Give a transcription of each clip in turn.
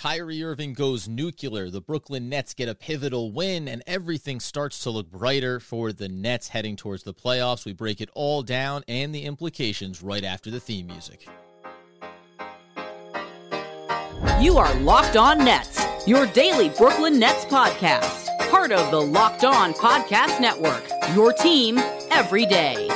Kyrie Irving goes nuclear. The Brooklyn Nets get a pivotal win, and everything starts to look brighter for the Nets heading towards the playoffs. We break it all down and the implications right after the theme music. You are Locked On Nets, your daily Brooklyn Nets podcast, part of the Locked On Podcast Network, your team every day.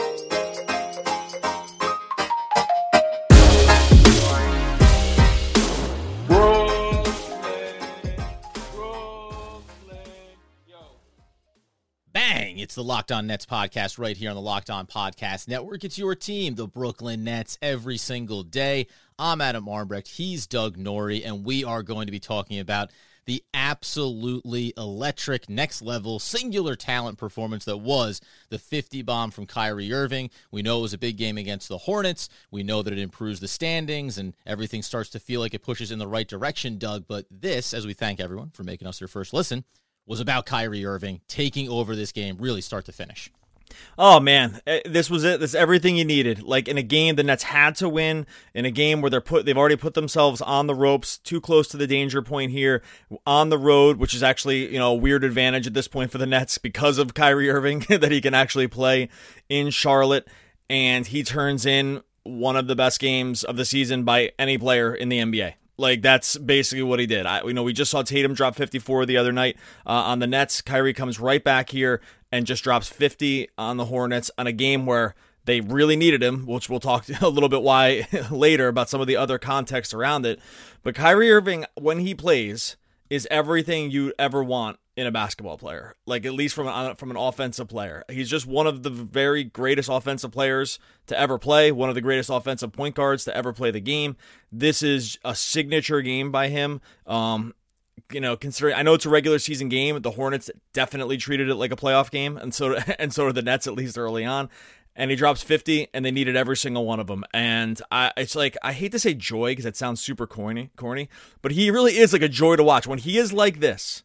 It's the Locked On Nets podcast right here on the Locked On Podcast Network. It's your team, the Brooklyn Nets, every single day. I'm Adam Armbrecht. He's Doug Norrie, and we are going to be talking about the absolutely electric, next level, singular talent performance that was the 50 bomb from Kyrie Irving. We know it was a big game against the Hornets. We know that it improves the standings and everything starts to feel like it pushes in the right direction, Doug. But this, as we thank everyone for making us their first listen, was about Kyrie Irving taking over this game, really start to finish. Oh man, eh, this was it. This is everything you needed. Like in a game the Nets had to win, in a game where they're put they've already put themselves on the ropes, too close to the danger point here, on the road, which is actually, you know, a weird advantage at this point for the Nets because of Kyrie Irving that he can actually play in Charlotte and he turns in one of the best games of the season by any player in the NBA. Like that's basically what he did. I, you know, we just saw Tatum drop 54 the other night uh, on the Nets. Kyrie comes right back here and just drops 50 on the Hornets on a game where they really needed him, which we'll talk a little bit why later about some of the other context around it. But Kyrie Irving, when he plays, is everything you ever want in a basketball player, like at least from an, from an offensive player. He's just one of the very greatest offensive players to ever play, one of the greatest offensive point guards to ever play the game. This is a signature game by him. Um, you know, considering I know it's a regular season game, the Hornets definitely treated it like a playoff game, and so and so are the Nets at least early on. And he drops 50, and they needed every single one of them. And I, it's like I hate to say joy because it sounds super corny, corny, but he really is like a joy to watch when he is like this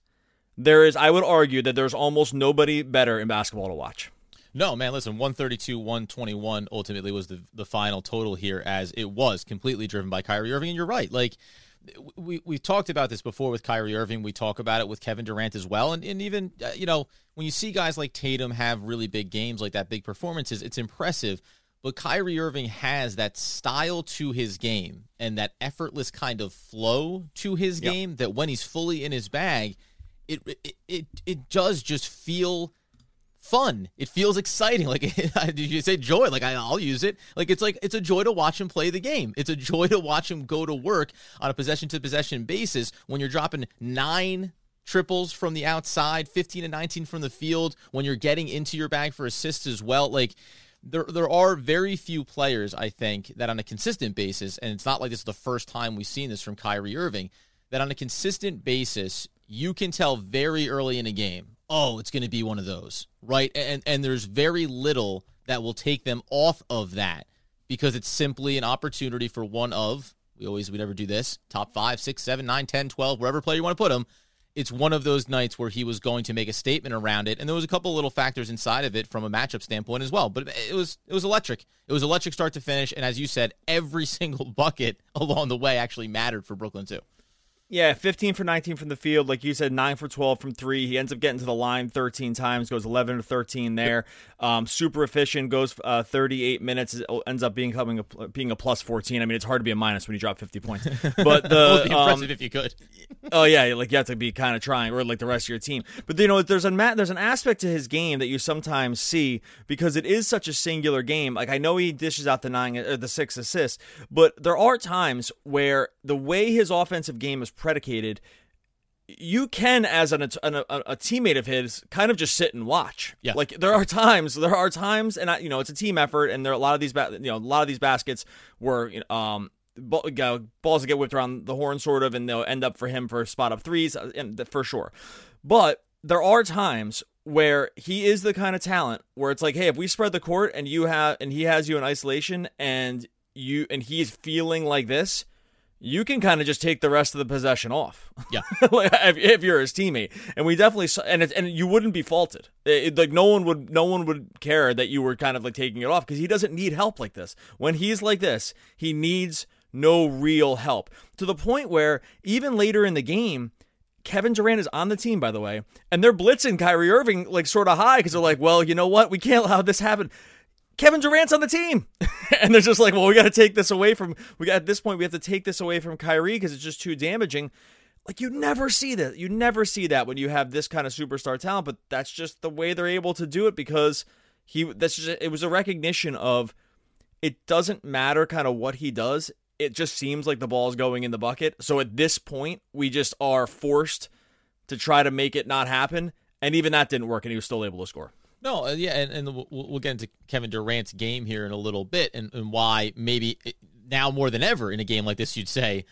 there is, I would argue that there's almost nobody better in basketball to watch. No, man, listen, 132 121 ultimately was the, the final total here, as it was completely driven by Kyrie Irving. And you're right. Like, we, we've talked about this before with Kyrie Irving. We talk about it with Kevin Durant as well. And, and even, uh, you know, when you see guys like Tatum have really big games like that, big performances, it's impressive. But Kyrie Irving has that style to his game and that effortless kind of flow to his yep. game that when he's fully in his bag – it it it, does just feel fun. It feels exciting. Like did you say joy? Like I, will use it. Like it's like it's a joy to watch him play the game. It's a joy to watch him go to work on a possession to possession basis when you're dropping nine triples from the outside, 15 and 19 from the field, when you're getting into your bag for assists as well. Like there there are very few players I think that on a consistent basis, and it's not like this is the first time we've seen this from Kyrie Irving, that on a consistent basis you can tell very early in a game, oh, it's going to be one of those, right? And and there's very little that will take them off of that because it's simply an opportunity for one of we always we never do this top five, six, seven, nine, ten, twelve, wherever player you want to put them. It's one of those nights where he was going to make a statement around it, and there was a couple little factors inside of it from a matchup standpoint as well. But it was it was electric. It was electric start to finish, and as you said, every single bucket along the way actually mattered for Brooklyn too. Yeah, 15 for 19 from the field. Like you said, 9 for 12 from three. He ends up getting to the line 13 times, goes 11 to 13 there. Um, super efficient, goes uh, 38 minutes, ends up being, coming a, being a plus 14. I mean, it's hard to be a minus when you drop 50 points. But the. be impressive um, if you could. oh, yeah, like you have to be kind of trying, or like the rest of your team. But, you know, there's, a, there's an aspect to his game that you sometimes see because it is such a singular game. Like, I know he dishes out the nine or the six assists, but there are times where the way his offensive game is predicated, you can, as an, an, a, a, teammate of his, kind of just sit and watch. Yeah. Like there are times, there are times, and I, you know, it's a team effort, and there are a lot of these, you know, a lot of these baskets were, you um, balls that get whipped around the horn, sort of, and they'll end up for him for spot up threes, uh, and for sure. But there are times where he is the kind of talent where it's like, hey, if we spread the court and you have, and he has you in isolation, and you, and he's feeling like this you can kind of just take the rest of the possession off. Yeah, if, if, you're his teammate, and we definitely and it, and you wouldn't be faulted. It, like no one would no one would care that you were kind of like taking it off because he doesn't need help like this. When he's like this, he needs no real help to the point where even later in the game, Kevin Durant is on the team, by the way, and they're blitzing Kyrie Irving like sort of high because they're like, well, you know what? We can't allow this happen. Kevin Durant's on the team. and they're just like, well, we got to take this away from, we got at this point, we have to take this away from Kyrie because it's just too damaging. Like you never see that. You never see that when you have this kind of superstar talent, but that's just the way they're able to do it because he, that's just, it was a recognition of it doesn't matter kind of what he does it just seems like the ball's going in the bucket. So at this point, we just are forced to try to make it not happen. And even that didn't work, and he was still able to score. No, uh, yeah, and, and we'll, we'll, get into Kevin Durant's game here in a little bit, and, and why maybe it, now more than ever in a game like this, you'd say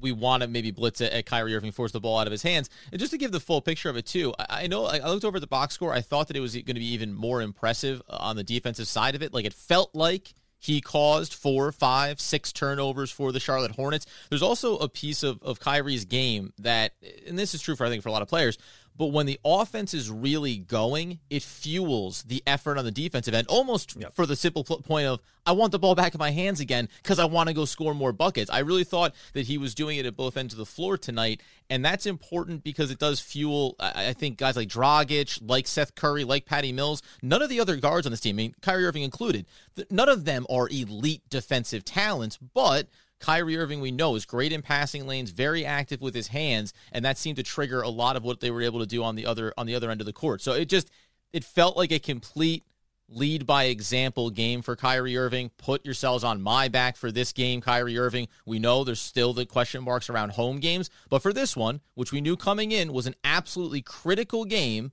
we want to maybe blitz at, at Kyrie Irving, force the ball out of his hands. And just to give the full picture of it too, I, I know I looked over at the box score. I thought that it was going to be even more impressive on the defensive side of it. Like it felt like he caused four, five, six turnovers for the Charlotte Hornets. There's also a piece of, of Kyrie's game that, and this is true for I think for a lot of players, but when the offense is really going, it fuels the effort on the defensive end, almost yep. for the simple point of, I want the ball back in my hands again because I want to go score more buckets. I really thought that he was doing it at both ends of the floor tonight. And that's important because it does fuel, I think, guys like Dragic, like Seth Curry, like Patty Mills, none of the other guards on this team, I mean, Kyrie Irving included, none of them are elite defensive talents, but Kyrie Irving, we know, is great in passing lanes, very active with his hands, and that seemed to trigger a lot of what they were able to do on the other on the other end of the court. So it just it felt like a complete lead by example game for Kyrie Irving. Put yourselves on my back for this game, Kyrie Irving. We know there's still the question marks around home games, but for this one, which we knew coming in was an absolutely critical game,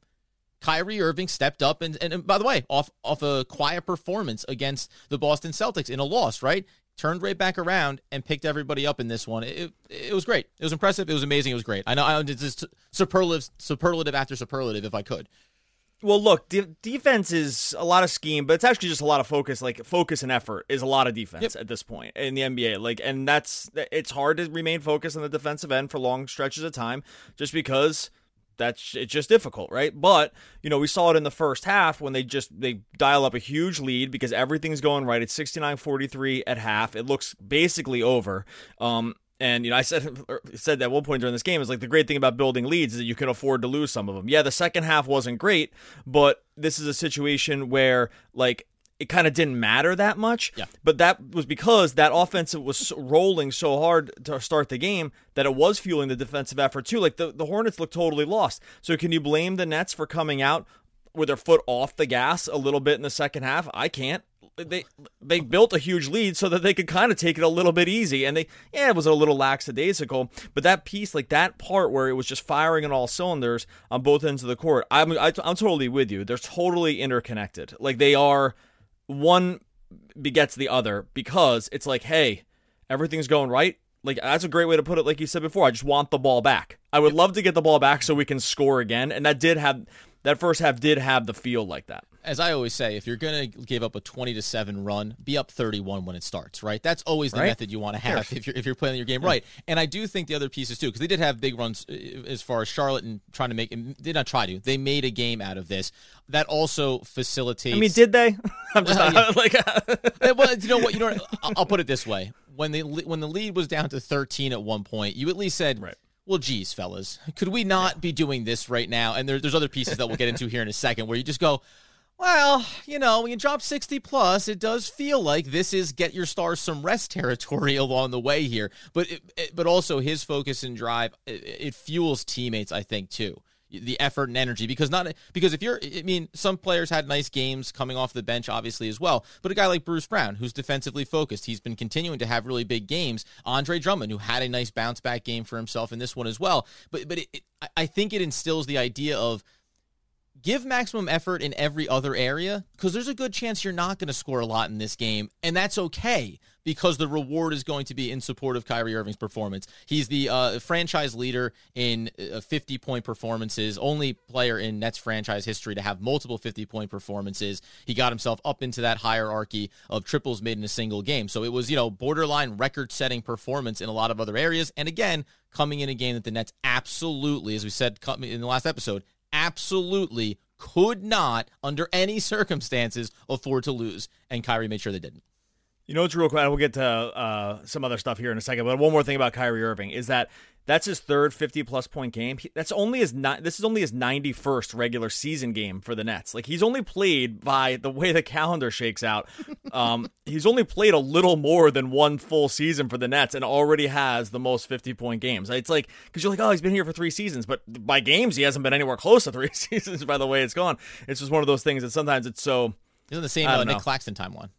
Kyrie Irving stepped up and, and, and by the way, off off a quiet performance against the Boston Celtics in a loss, right? Turned right back around and picked everybody up in this one. It, it was great. It was impressive. It was amazing. It was great. I know I it's just superlative, superlative after superlative if I could. Well, look, de- defense is a lot of scheme, but it's actually just a lot of focus. Like focus and effort is a lot of defense yep. at this point in the NBA. Like, and that's it's hard to remain focused on the defensive end for long stretches of time, just because that's it's just difficult, right? But you know, we saw it in the first half when they just they dial up a huge lead because everything's going right. It's 69-43 at half. It looks basically over. Um, and you know, I said said that at one point during this game is like the great thing about building leads is that you can afford to lose some of them. Yeah, the second half wasn't great, but this is a situation where like it kind of didn't matter that much. Yeah. But that was because that offense was rolling so hard to start the game that it was fueling the defensive effort too. Like the, the Hornets looked totally lost. So can you blame the Nets for coming out with their foot off the gas a little bit in the second half? I can't. They they built a huge lead so that they could kind of take it a little bit easy, and they yeah it was a little lackadaisical, but that piece like that part where it was just firing on all cylinders on both ends of the court, I'm I, am i am totally with you. They're totally interconnected. Like they are one begets the other because it's like, hey, everything's going right. Like that's a great way to put it. Like you said before, I just want the ball back. I would love to get the ball back so we can score again. And that did have that first half did have the feel like that as I always say, if you're going to give up a 20 to 7 run, be up 31 when it starts, right? That's always the right? method you want to have if you're if you're playing your game yeah. right. And I do think the other pieces too because they did have big runs uh, as far as Charlotte and trying to make it, did not try to. They made a game out of this. That also facilitates I mean, did they? I'm just yeah. like well, you know what, you know I'll, I'll put it this way. When the when the lead was down to 13 at one point, you at least said right well, geez, fellas, could we not yeah. be doing this right now? And there, there's other pieces that we'll get into here in a second where you just go, well, you know, when you drop 60 plus, it does feel like this is get your stars some rest territory along the way here. But it, it, but also his focus and drive, it, it, fuels teammates, I think, too. The effort and energy because not because if you're I mean some players had nice games coming off the bench obviously as well but a guy like Bruce Brown who's defensively focused he's been continuing to have really big games Andre Drummond who had a nice bounce back game for himself in this one as well but but I think it instills the idea of give maximum effort in every other area because there's a good chance you're not going to score a lot in this game, and that's okay because the reward is going to be in support of Kyrie Irving's performance. He's the uh, franchise leader in uh, 50 point performances, only player in Nets franchise history to have multiple 50 point performances. He got himself up into that hierarchy of triples made in a single game. So it was, you know, borderline record setting performance in a lot of other areas. And again, coming in a game that the Nets absolutely, as we said in the last episode, absolutely could not, under any circumstances, afford to lose. And Kyrie made sure they didn't. You know, it's real quick. We'll get to uh, some other stuff here in a second. But one more thing about Kyrie Irving is that that's his third 50 plus point game. He, that's only his not. This is only his 91st regular season game for the Nets. Like he's only played by the way the calendar shakes out. Um, he's only played a little more than one full season for the Nets, and already has the most 50 point games. It's like because you're like, oh, he's been here for three seasons, but by games he hasn't been anywhere close to three seasons. By the way it's gone, it's just one of those things that sometimes it's so. Isn't the same uh, Nic Claxton timeline.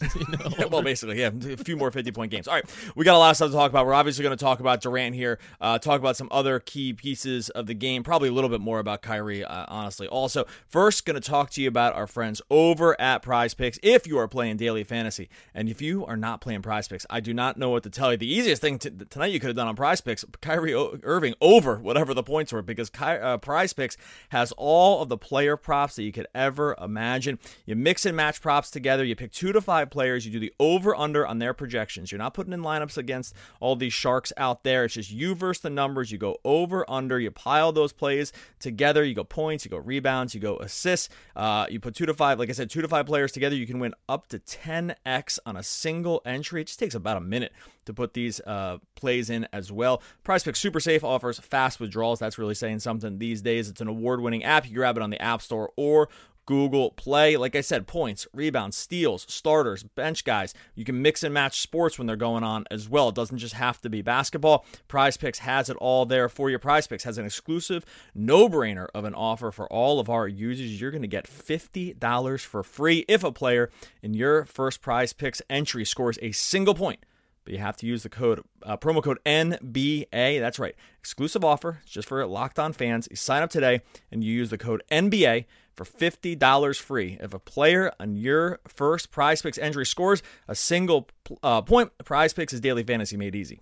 you know? well, basically, yeah, a few more 50 point games. All right, we got a lot of stuff to talk about. We're obviously going to talk about Durant here, uh, talk about some other key pieces of the game, probably a little bit more about Kyrie, uh, honestly. Also, first, going to talk to you about our friends over at Prize Picks. If you are playing daily fantasy, and if you are not playing Prize Picks, I do not know what to tell you. The easiest thing to, tonight you could have done on Prize Picks, Kyrie Irving over whatever the points were, because Ky- uh, Prize Picks has all of the player props that you could ever imagine. You mix and match props together. You pick two to five players. You do the over under on their projections. You're not putting in lineups against all these sharks out there. It's just you versus the numbers. You go over under. You pile those plays together. You go points. You go rebounds. You go assists. Uh, you put two to five. Like I said, two to five players together. You can win up to 10x on a single entry. It just takes about a minute to put these uh, plays in as well. Prize Pick Super Safe offers fast withdrawals. That's really saying something these days. It's an award winning app. You grab it on the App Store or Google Play. Like I said, points, rebounds, steals, starters, bench guys. You can mix and match sports when they're going on as well. It doesn't just have to be basketball. Prize Picks has it all there for you. Prize Picks has an exclusive no brainer of an offer for all of our users. You're going to get $50 for free if a player in your first Prize Picks entry scores a single point but you have to use the code uh, promo code NBA. That's right, exclusive offer it's just for locked on fans. You sign up today and you use the code NBA for $50 free. If a player on your first prize picks entry scores a single uh, point, prize picks is daily fantasy made easy.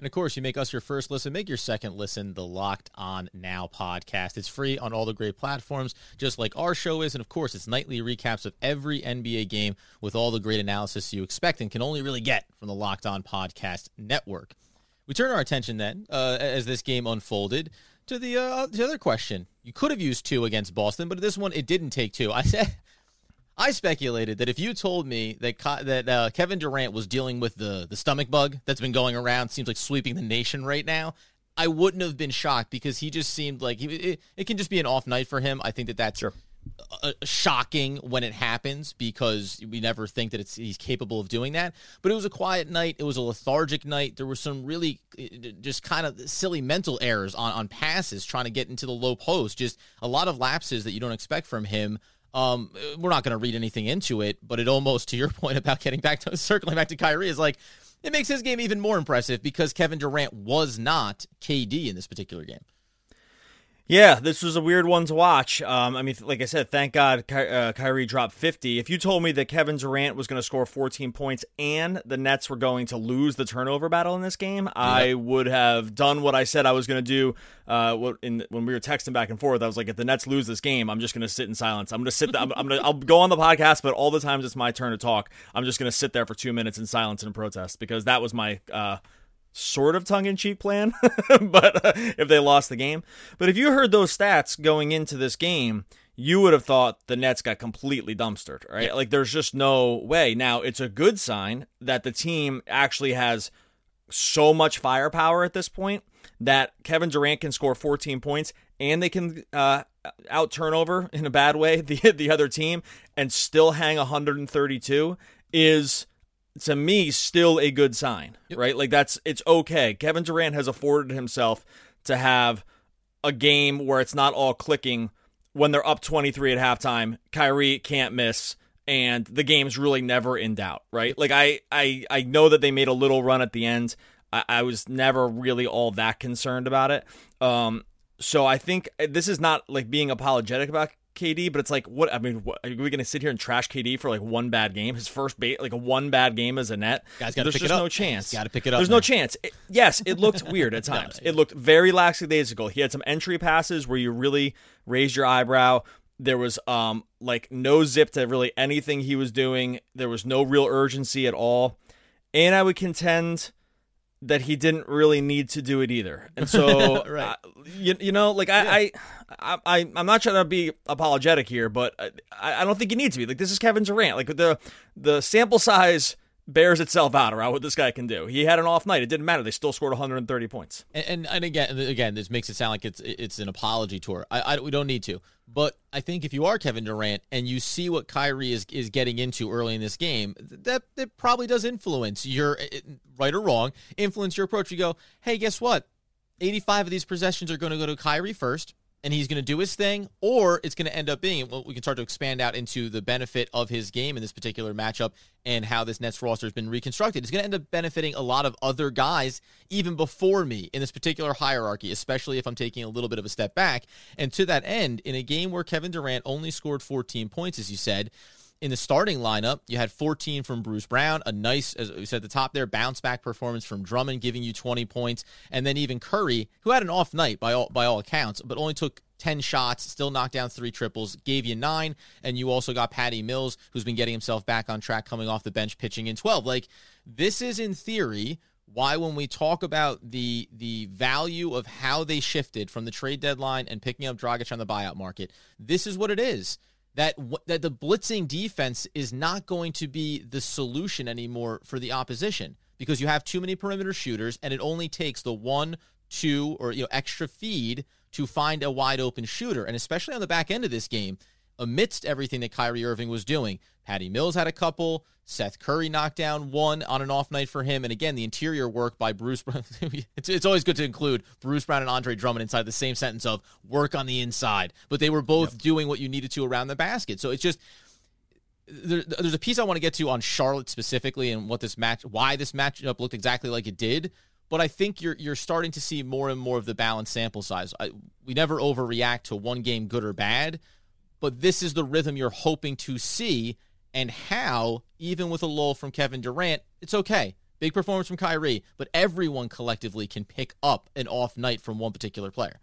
And of course, you make us your first listen, make your second listen, the Locked On Now podcast. It's free on all the great platforms, just like our show is. And of course, it's nightly recaps of every NBA game with all the great analysis you expect and can only really get from the Locked On Podcast Network. We turn our attention then, uh, as this game unfolded, to the, uh, the other question. You could have used two against Boston, but this one, it didn't take two. I said. I speculated that if you told me that that uh, Kevin Durant was dealing with the the stomach bug that's been going around, seems like sweeping the nation right now, I wouldn't have been shocked because he just seemed like he, it, it can just be an off night for him. I think that that's sure. A shocking when it happens because we never think that it's he's capable of doing that. But it was a quiet night. It was a lethargic night. There were some really just kind of silly mental errors on on passes trying to get into the low post. Just a lot of lapses that you don't expect from him. Um, we're not going to read anything into it, but it almost, to your point about getting back to circling back to Kyrie, is like it makes his game even more impressive because Kevin Durant was not KD in this particular game. Yeah, this was a weird one to watch. Um, I mean, like I said, thank God Ky- uh, Kyrie dropped 50. If you told me that Kevin Durant was going to score 14 points and the Nets were going to lose the turnover battle in this game, yeah. I would have done what I said I was going to do. Uh, in, when we were texting back and forth, I was like, if the Nets lose this game, I'm just going to sit in silence. I'm going to sit. I'm, I'm going to. I'll go on the podcast, but all the times it's my turn to talk, I'm just going to sit there for two minutes in silence and protest because that was my. Uh, sort of tongue in cheek plan, but uh, if they lost the game. But if you heard those stats going into this game, you would have thought the Nets got completely dumpstered, right? Yeah. Like there's just no way. Now, it's a good sign that the team actually has so much firepower at this point that Kevin Durant can score 14 points and they can uh, out turnover in a bad way the the other team and still hang 132 is to me still a good sign, yep. right? Like that's it's okay. Kevin Durant has afforded himself to have a game where it's not all clicking when they're up 23 at halftime. Kyrie can't miss and the game's really never in doubt, right? Like I I I know that they made a little run at the end. I, I was never really all that concerned about it. Um so I think this is not like being apologetic about KD, but it's like, what? I mean, what, are we going to sit here and trash KD for like one bad game? His first bait, like a one bad game as a net. Guys, got to pick it up. There's no chance. Got to pick it up. There's no chance. It, yes, it looked weird at times. It looked very lackadaisical. He had some entry passes where you really raised your eyebrow. There was um like no zip to really anything he was doing. There was no real urgency at all. And I would contend that he didn't really need to do it either. And so, Right. uh, you, you know, like I, I, I, I'm not trying to be apologetic here, but I, I don't think you need to be. Like this is Kevin Durant. Like the the sample size bears itself out around what this guy can do. He had an off night. It didn't matter. They still scored 130 points. And, and and again, again, this makes it sound like it's it's an apology tour. I, I we don't need to, but I think if you are Kevin Durant and you see what Kyrie is is getting into early in this game, that that probably does influence your eh, eh, right or wrong, influence your approach. You go, hey, guess what? 85 of these possessions are going to go to Kyrie first and he's going to do his thing, or it's going to end up being, well, we can start to expand out into the benefit of his game in this particular matchup and how this Nets roster has been reconstructed. It's going to end up benefiting a lot of other guys even before me in this particular hierarchy, especially if I'm taking a little bit of a step back. And to that end, in a game where Kevin Durant only scored 14 points, as you said, in the starting lineup, you had 14 from Bruce Brown, a nice, as we said at the top there, bounce back performance from Drummond, giving you 20 points, and then even Curry, who had an off night by all by all accounts, but only took 10 shots, still knocked down three triples, gave you nine, and you also got Patty Mills, who's been getting himself back on track, coming off the bench, pitching in 12. Like this is in theory why when we talk about the the value of how they shifted from the trade deadline and picking up Dragic on the buyout market, this is what it is that that the blitzing defense is not going to be the solution anymore for the opposition because you have too many perimeter shooters and it only takes the one, two, or you know extra feed to find a wide open shooter. And especially on the back end of this game, amidst everything that Kyrie Irving was doing. Patty Mills had a couple. Seth Curry knocked down one on an off night for him. And again, the interior work by Bruce. it's, it's always good to include Bruce Brown and Andre Drummond inside the same sentence of work on the inside. But they were both yep. doing what you needed to around the basket. So it's just. There, there's a piece I want to get to on Charlotte specifically and what this match, why this matchup looked exactly like it did but I think you're you're starting to see more and more of the balanced sample size. I, we never overreact to one game, good or bad, but this is the rhythm you're hoping to see, and how even with a lull from Kevin Durant, it's okay. Big performance from Kyrie, but everyone collectively can pick up an off night from one particular player.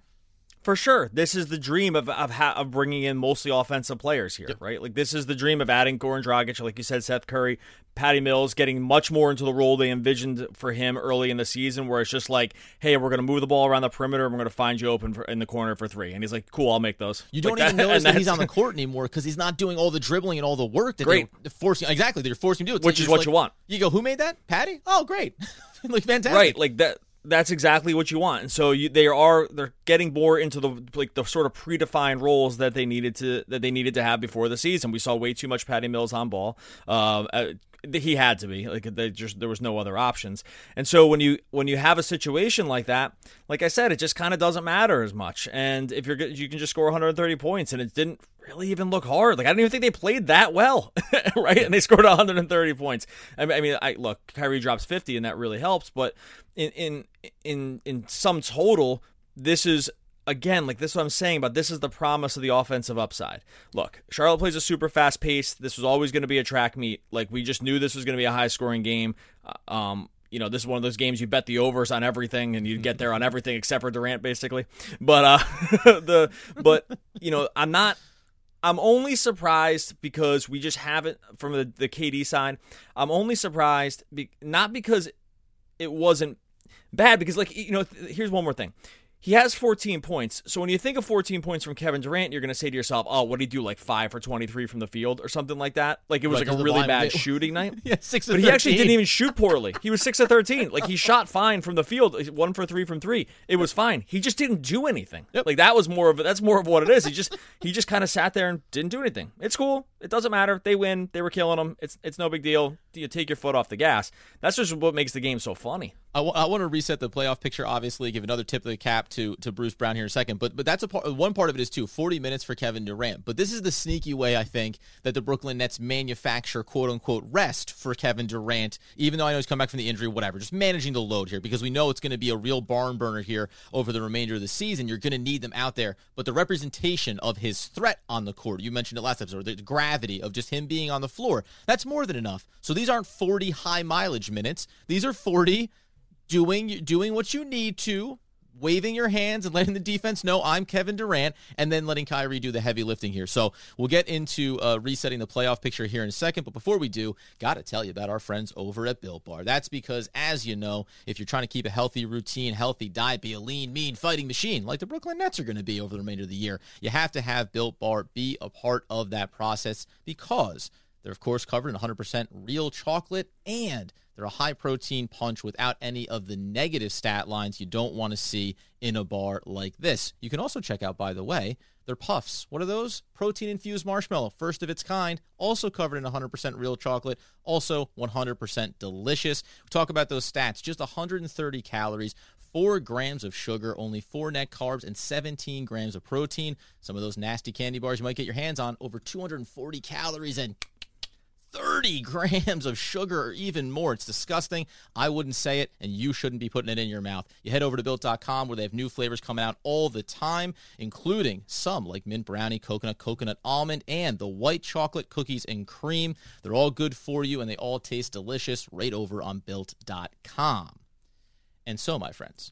For sure, this is the dream of of, ha- of bringing in mostly offensive players here, yep. right? Like this is the dream of adding Goran Dragic, like you said, Seth Curry, Patty Mills, getting much more into the role they envisioned for him early in the season, where it's just like, hey, we're going to move the ball around the perimeter, and we're going to find you open for, in the corner for three, and he's like, cool, I'll make those. You don't like even that, notice that he's on the court anymore because he's not doing all the dribbling and all the work that great. they're forcing. Exactly, they're forcing him to do. Which is what like, you want. You go, who made that? Patty? Oh, great, like fantastic. Right, like that that's exactly what you want. And so you, they are they're getting more into the like the sort of predefined roles that they needed to that they needed to have before the season. We saw way too much Patty Mills on ball. Uh, uh he had to be like they just there was no other options. And so when you when you have a situation like that, like I said, it just kind of doesn't matter as much. And if you're you can just score 130 points, and it didn't really even look hard. Like I don't even think they played that well, right? And they scored 130 points. I mean, I look, Kyrie drops 50, and that really helps. But in in in in some total, this is again, like this is what I'm saying about this is the promise of the offensive upside. Look, Charlotte plays a super fast pace. This was always going to be a track meet. Like we just knew this was going to be a high scoring game. Uh, um, you know, this is one of those games you bet the overs on everything and you get there on everything except for Durant, basically. But uh, the but you know, I'm not. I'm only surprised because we just haven't from the, the KD side. I'm only surprised be, not because it wasn't bad because like you know here's one more thing he has 14 points. So when you think of 14 points from Kevin Durant, you're going to say to yourself, "Oh, what did he do? Like five for 23 from the field or something like that? Like it was right, like a really bad shooting night." yeah, six. But he actually didn't even shoot poorly. He was six of 13. Like he shot fine from the field, one for three from three. It was fine. He just didn't do anything. Yep. Like that was more of that's more of what it is. He just he just kind of sat there and didn't do anything. It's cool. It doesn't matter. They win. They were killing them. It's it's no big deal. You take your foot off the gas. That's just what makes the game so funny. I, w- I want to reset the playoff picture. Obviously, give another tip of the cap to to Bruce Brown here in a second. But but that's a part. One part of it is too. Forty minutes for Kevin Durant. But this is the sneaky way I think that the Brooklyn Nets manufacture quote unquote rest for Kevin Durant. Even though I know he's come back from the injury, whatever. Just managing the load here because we know it's going to be a real barn burner here over the remainder of the season. You're going to need them out there. But the representation of his threat on the court, you mentioned it last episode, the gravity of just him being on the floor, that's more than enough. So these aren't 40 high mileage minutes. These are 40 doing doing what you need to waving your hands and letting the defense know I'm Kevin Durant, and then letting Kyrie do the heavy lifting here. So we'll get into uh, resetting the playoff picture here in a second. But before we do, got to tell you about our friends over at Built Bar. That's because, as you know, if you're trying to keep a healthy routine, healthy diet, be a lean, mean fighting machine like the Brooklyn Nets are going to be over the remainder of the year, you have to have Built Bar be a part of that process because they're, of course, covered in 100% real chocolate and they're a high protein punch without any of the negative stat lines you don't want to see in a bar like this. You can also check out, by the way, their puffs. What are those? Protein infused marshmallow, first of its kind, also covered in 100% real chocolate, also 100% delicious. We talk about those stats just 130 calories, 4 grams of sugar, only 4 net carbs, and 17 grams of protein. Some of those nasty candy bars you might get your hands on, over 240 calories and 30 grams of sugar or even more. It's disgusting. I wouldn't say it, and you shouldn't be putting it in your mouth. You head over to built.com where they have new flavors coming out all the time, including some like mint brownie, coconut, coconut almond, and the white chocolate cookies and cream. They're all good for you, and they all taste delicious right over on built.com. And so, my friends,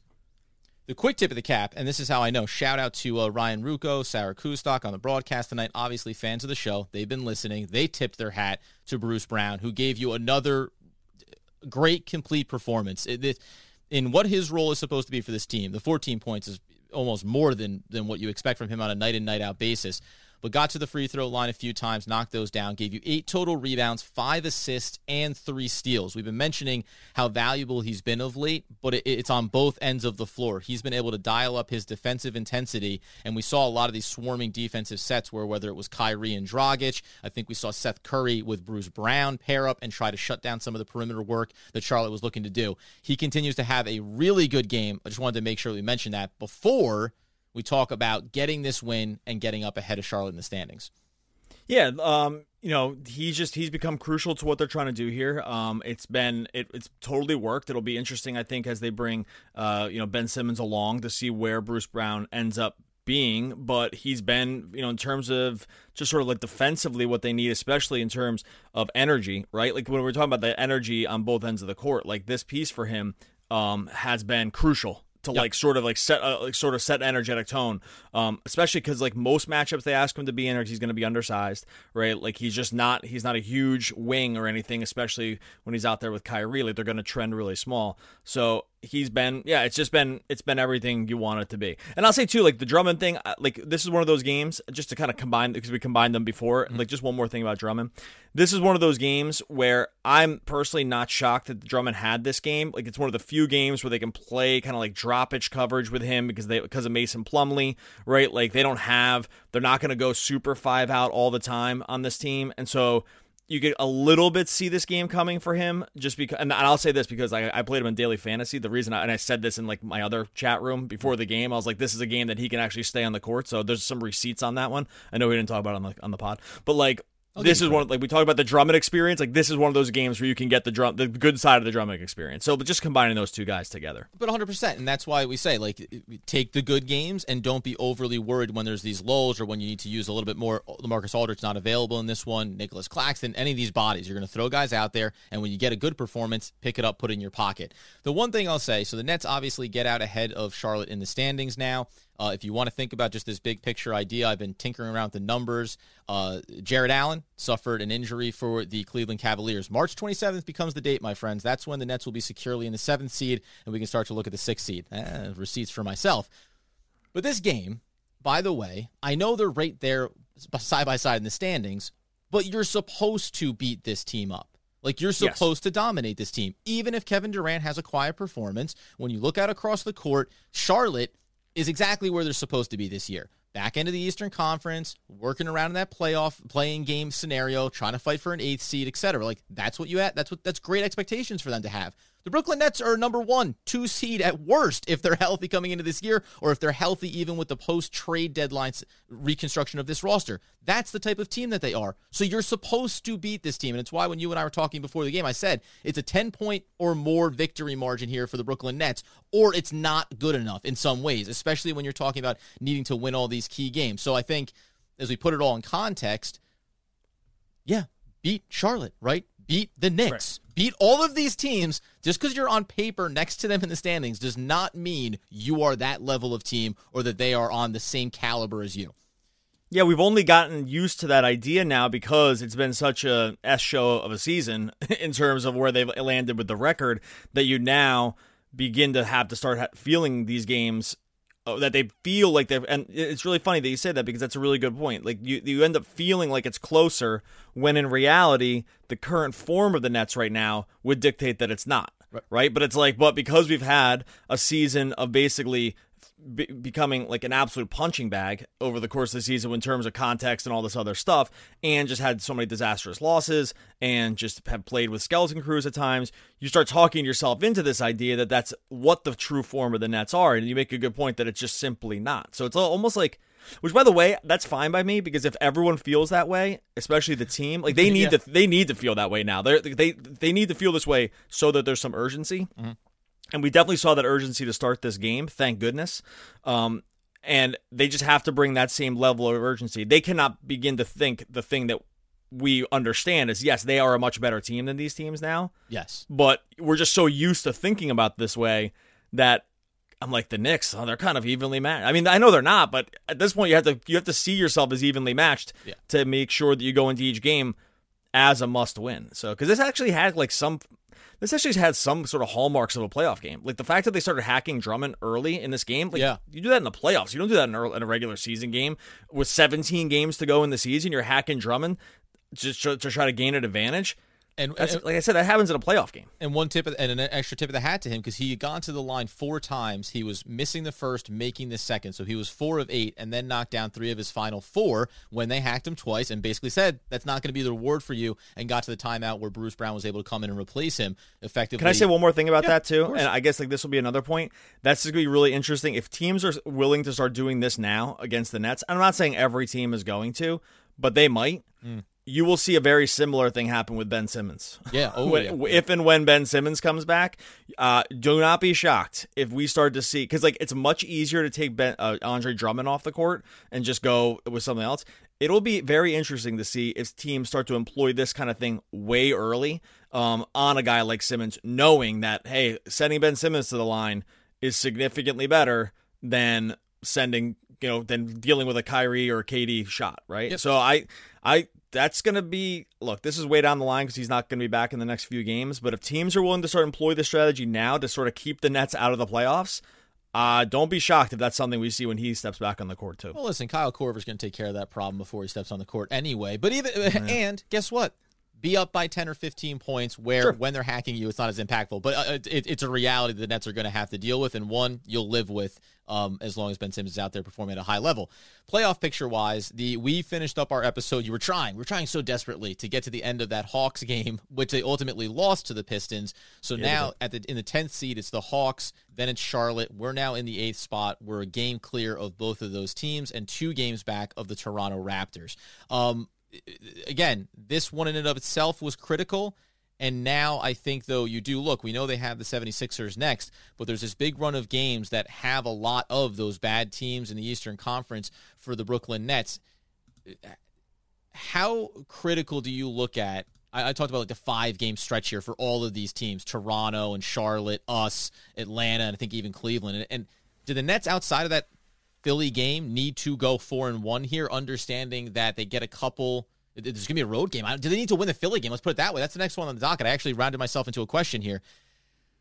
the quick tip of the cap, and this is how I know. Shout out to uh, Ryan Ruocco, Sarah Kustok on the broadcast tonight. Obviously, fans of the show. They've been listening. They tipped their hat to Bruce Brown, who gave you another great, complete performance. It, it, in what his role is supposed to be for this team, the 14 points is almost more than than what you expect from him on a night in night out basis but got to the free throw line a few times, knocked those down, gave you eight total rebounds, five assists, and three steals. We've been mentioning how valuable he's been of late, but it's on both ends of the floor. He's been able to dial up his defensive intensity, and we saw a lot of these swarming defensive sets where whether it was Kyrie and Dragic, I think we saw Seth Curry with Bruce Brown pair up and try to shut down some of the perimeter work that Charlotte was looking to do. He continues to have a really good game. I just wanted to make sure we mentioned that before we talk about getting this win and getting up ahead of Charlotte in the standings. Yeah, um, you know, he's just he's become crucial to what they're trying to do here. Um, it's been it, it's totally worked. It'll be interesting, I think, as they bring uh, you know Ben Simmons along to see where Bruce Brown ends up being, but he's been, you know, in terms of just sort of like defensively what they need, especially in terms of energy, right? Like when we're talking about the energy on both ends of the court, like this piece for him um, has been crucial to yep. like sort of like set a, like sort of set an energetic tone. Um, especially because like most matchups they ask him to be in, or he's going to be undersized, right? Like he's just not he's not a huge wing or anything, especially when he's out there with Kyrie. Like they're going to trend really small. So he's been yeah it's just been it's been everything you want it to be. And i'll say too like the drummond thing like this is one of those games just to kind of combine because we combined them before mm-hmm. like just one more thing about drummond. This is one of those games where i'm personally not shocked that drummond had this game. Like it's one of the few games where they can play kind of like droppage coverage with him because they because of mason plumlee right? Like they don't have they're not going to go super five out all the time on this team. And so you could a little bit see this game coming for him just because and I'll say this because I, I played him in daily fantasy the reason I, and I said this in like my other chat room before the game I was like this is a game that he can actually stay on the court so there's some receipts on that one. I know we didn't talk about on the on the pod but like I'll this is one like we talk about the Drummond experience. Like this is one of those games where you can get the drum the good side of the Drummond experience. So, but just combining those two guys together. But 100, percent and that's why we say like take the good games and don't be overly worried when there's these lulls or when you need to use a little bit more. LaMarcus Aldridge not available in this one. Nicholas Claxton, any of these bodies, you're going to throw guys out there, and when you get a good performance, pick it up, put it in your pocket. The one thing I'll say, so the Nets obviously get out ahead of Charlotte in the standings now. Uh, if you want to think about just this big picture idea, I've been tinkering around with the numbers. Uh, Jarrett Allen suffered an injury for the Cleveland Cavaliers. March 27th becomes the date, my friends. That's when the Nets will be securely in the seventh seed, and we can start to look at the sixth seed. Eh, receipts for myself. But this game, by the way, I know they're right there side by side in the standings, but you're supposed to beat this team up. Like you're supposed yes. to dominate this team. Even if Kevin Durant has a quiet performance, when you look out across the court, Charlotte is exactly where they're supposed to be this year. Back into the Eastern Conference, working around in that playoff playing game scenario, trying to fight for an eighth seed, etc. Like that's what you had. That's what that's great expectations for them to have. The Brooklyn Nets are number one, two seed at worst if they're healthy coming into this year, or if they're healthy even with the post trade deadlines reconstruction of this roster. That's the type of team that they are. So you're supposed to beat this team. And it's why when you and I were talking before the game, I said it's a 10 point or more victory margin here for the Brooklyn Nets, or it's not good enough in some ways, especially when you're talking about needing to win all these key games. So I think as we put it all in context, yeah, beat Charlotte, right? beat the Knicks. Beat all of these teams. Just because you're on paper next to them in the standings does not mean you are that level of team or that they are on the same caliber as you. Yeah, we've only gotten used to that idea now because it's been such a S show of a season in terms of where they've landed with the record that you now begin to have to start feeling these games uh, that they feel like they've and it's really funny that you say that because that's a really good point like you you end up feeling like it's closer when in reality the current form of the nets right now would dictate that it's not right, right? but it's like but because we've had a season of basically be- becoming like an absolute punching bag over the course of the season in terms of context and all this other stuff, and just had so many disastrous losses and just have played with skeleton crews at times. You start talking yourself into this idea that that's what the true form of the Nets are, and you make a good point that it's just simply not. So it's almost like. Which, by the way, that's fine by me because if everyone feels that way, especially the team, like they need yeah. to, they need to feel that way now. They they they need to feel this way so that there's some urgency. Mm-hmm. And we definitely saw that urgency to start this game, thank goodness. Um, and they just have to bring that same level of urgency. They cannot begin to think the thing that we understand is yes, they are a much better team than these teams now. Yes. But we're just so used to thinking about this way that I'm like the Knicks, oh, they're kind of evenly matched. I mean, I know they're not, but at this point you have to you have to see yourself as evenly matched yeah. to make sure that you go into each game as a must win. So cuz this actually had like some this actually has some sort of hallmarks of a playoff game. Like the fact that they started hacking Drummond early in this game. Like, yeah. You do that in the playoffs. You don't do that in a, in a regular season game with 17 games to go in the season. You're hacking Drummond just to, to try to gain an advantage. And, and, like I said, that happens in a playoff game. And one tip of, and an extra tip of the hat to him because he had gone to the line four times. He was missing the first, making the second. So he was four of eight, and then knocked down three of his final four when they hacked him twice, and basically said that's not going to be the reward for you. And got to the timeout where Bruce Brown was able to come in and replace him effectively. Can I say one more thing about yeah, that too? And I guess like this will be another point. That's going to be really interesting if teams are willing to start doing this now against the Nets. I'm not saying every team is going to, but they might. Mm you will see a very similar thing happen with Ben Simmons. Yeah. Oh, when, yeah. If and when Ben Simmons comes back, uh, do not be shocked if we start to see because like it's much easier to take Ben uh, Andre Drummond off the court and just go with something else. It'll be very interesting to see if teams start to employ this kind of thing way early um, on a guy like Simmons, knowing that hey, sending Ben Simmons to the line is significantly better than sending you know than dealing with a Kyrie or KD shot, right? Yep. So I I that's going to be look, this is way down the line because he's not going to be back in the next few games. But if teams are willing to start employ this strategy now to sort of keep the Nets out of the playoffs, uh, don't be shocked if that's something we see when he steps back on the court too. Well, listen, Kyle Korver's going to take care of that problem before he steps on the court anyway. But even yeah. and guess what? Be up by ten or fifteen points. Where sure. when they're hacking you, it's not as impactful. But uh, it, it's a reality the Nets are going to have to deal with, and one you'll live with um, as long as Ben Simmons is out there performing at a high level. Playoff picture wise, the we finished up our episode. You were trying, we were trying so desperately to get to the end of that Hawks game, which they ultimately lost to the Pistons. So yeah, now at the in the tenth seed, it's the Hawks. Then it's Charlotte. We're now in the eighth spot. We're a game clear of both of those teams and two games back of the Toronto Raptors. Um, again, this one in and of itself was critical. And now I think, though, you do look, we know they have the 76ers next, but there's this big run of games that have a lot of those bad teams in the Eastern Conference for the Brooklyn Nets. How critical do you look at? I, I talked about like the five game stretch here for all of these teams Toronto and Charlotte, us, Atlanta, and I think even Cleveland. And, and do the Nets outside of that Philly game need to go four and one here, understanding that they get a couple there's going to be a road game. Do they need to win the Philly game? Let's put it that way. That's the next one on the docket. I actually rounded myself into a question here.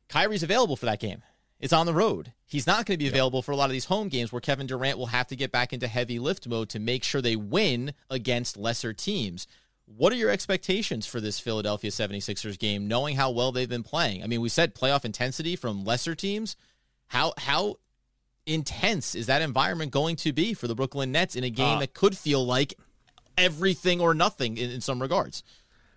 Kyrie's available for that game. It's on the road. He's not going to be available for a lot of these home games where Kevin Durant will have to get back into heavy lift mode to make sure they win against lesser teams. What are your expectations for this Philadelphia 76ers game, knowing how well they've been playing? I mean, we said playoff intensity from lesser teams. How how intense is that environment going to be for the Brooklyn Nets in a game uh, that could feel like everything or nothing in, in some regards.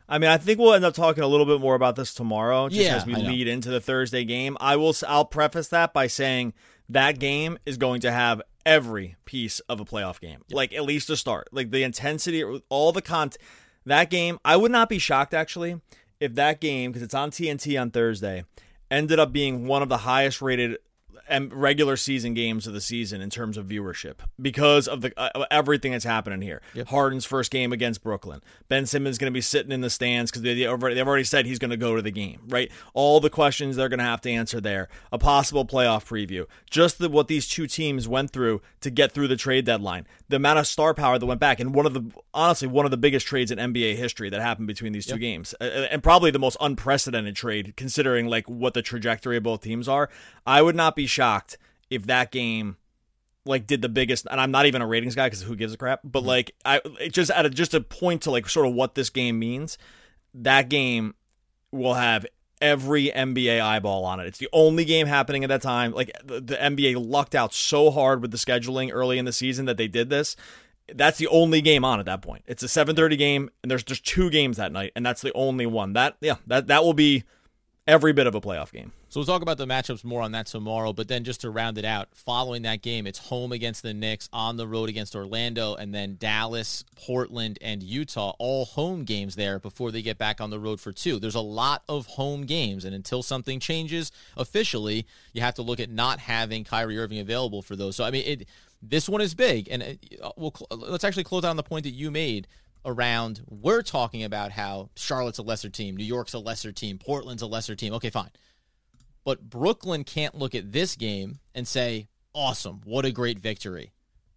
I mean, I think we'll end up talking a little bit more about this tomorrow, just yeah, as we lead into the Thursday game. I will. I'll preface that by saying that game is going to have every piece of a playoff game, yep. like at least to start, like the intensity, all the content. That game, I would not be shocked actually if that game, because it's on TNT on Thursday, ended up being one of the highest rated regular season games of the season in terms of viewership because of the uh, everything that's happening here. Yep. Harden's first game against Brooklyn. Ben Simmons going to be sitting in the stands because they, they've already said he's going to go to the game. Right, all the questions they're going to have to answer there. A possible playoff preview. Just the, what these two teams went through to get through the trade deadline. The amount of star power that went back, and one of the honestly one of the biggest trades in NBA history that happened between these two Yep. games, Uh, and probably the most unprecedented trade considering like what the trajectory of both teams are. I would not be shocked if that game like did the biggest and I'm not even a ratings guy because who gives a crap but mm-hmm. like I it just at a, just a point to like sort of what this game means that game will have every NBA eyeball on it. It's the only game happening at that time. Like the, the NBA lucked out so hard with the scheduling early in the season that they did this. That's the only game on at that point. It's a 7:30 game and there's just two games that night and that's the only one. That yeah, that that will be every bit of a playoff game. We'll talk about the matchups more on that tomorrow. But then just to round it out, following that game, it's home against the Knicks, on the road against Orlando, and then Dallas, Portland, and Utah, all home games there before they get back on the road for two. There's a lot of home games, and until something changes officially, you have to look at not having Kyrie Irving available for those. So I mean, it this one is big, and uh, we'll let's actually close out on the point that you made around we're talking about how Charlotte's a lesser team, New York's a lesser team, Portland's a lesser team. Okay, fine. But Brooklyn can't look at this game and say, awesome, what a great victory.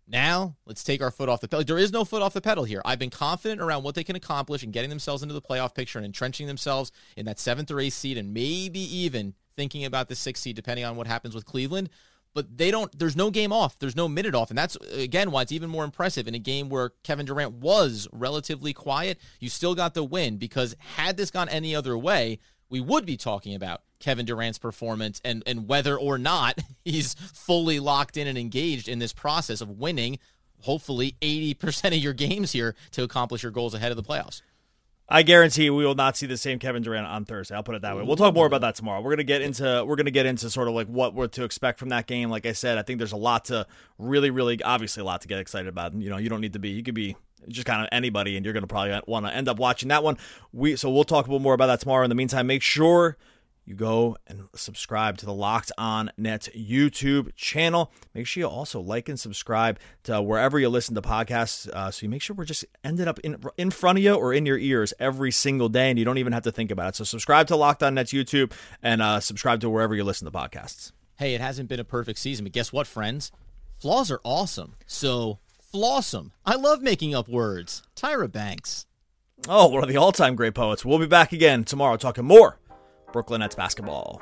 Now, let's take our foot off the pedal. There is no foot off the pedal here. I've been confident around what they can accomplish and getting themselves into the playoff picture and entrenching themselves in that seventh or eighth seed and maybe even thinking about the sixth seed, depending on what happens with Cleveland. But they don't, there's no game off. There's no minute off. And that's, again, why it's even more impressive in a game where Kevin Durant was relatively quiet. You still got the win because had this gone any other way, we would be talking about Kevin Durant's performance and, and whether or not he's fully locked in and engaged in this process of winning, hopefully 80% of your games here to accomplish your goals ahead of the playoffs. I guarantee we will not see the same Kevin Durant on Thursday. I'll put it that way. We'll talk more about that tomorrow. We're gonna get into we're gonna get into sort of like what we're to expect from that game. Like I said, I think there's a lot to really, really obviously a lot to get excited about. You know, you don't need to be you could be just kind of anybody, and you're gonna probably want to end up watching that one. We so we'll talk a little more about that tomorrow. In the meantime, make sure you go and subscribe to the Locked On Nets YouTube channel. Make sure you also like and subscribe to wherever you listen to podcasts. Uh, so you make sure we're just ended up in in front of you or in your ears every single day, and you don't even have to think about it. So subscribe to Locked On Nets YouTube and uh, subscribe to wherever you listen to podcasts. Hey, it hasn't been a perfect season, but guess what, friends? Flaws are awesome. So floss 'em. I love making up words. Tyra Banks. Oh, one of the all-time great poets. We'll be back again tomorrow talking more Brooklyn Nets basketball.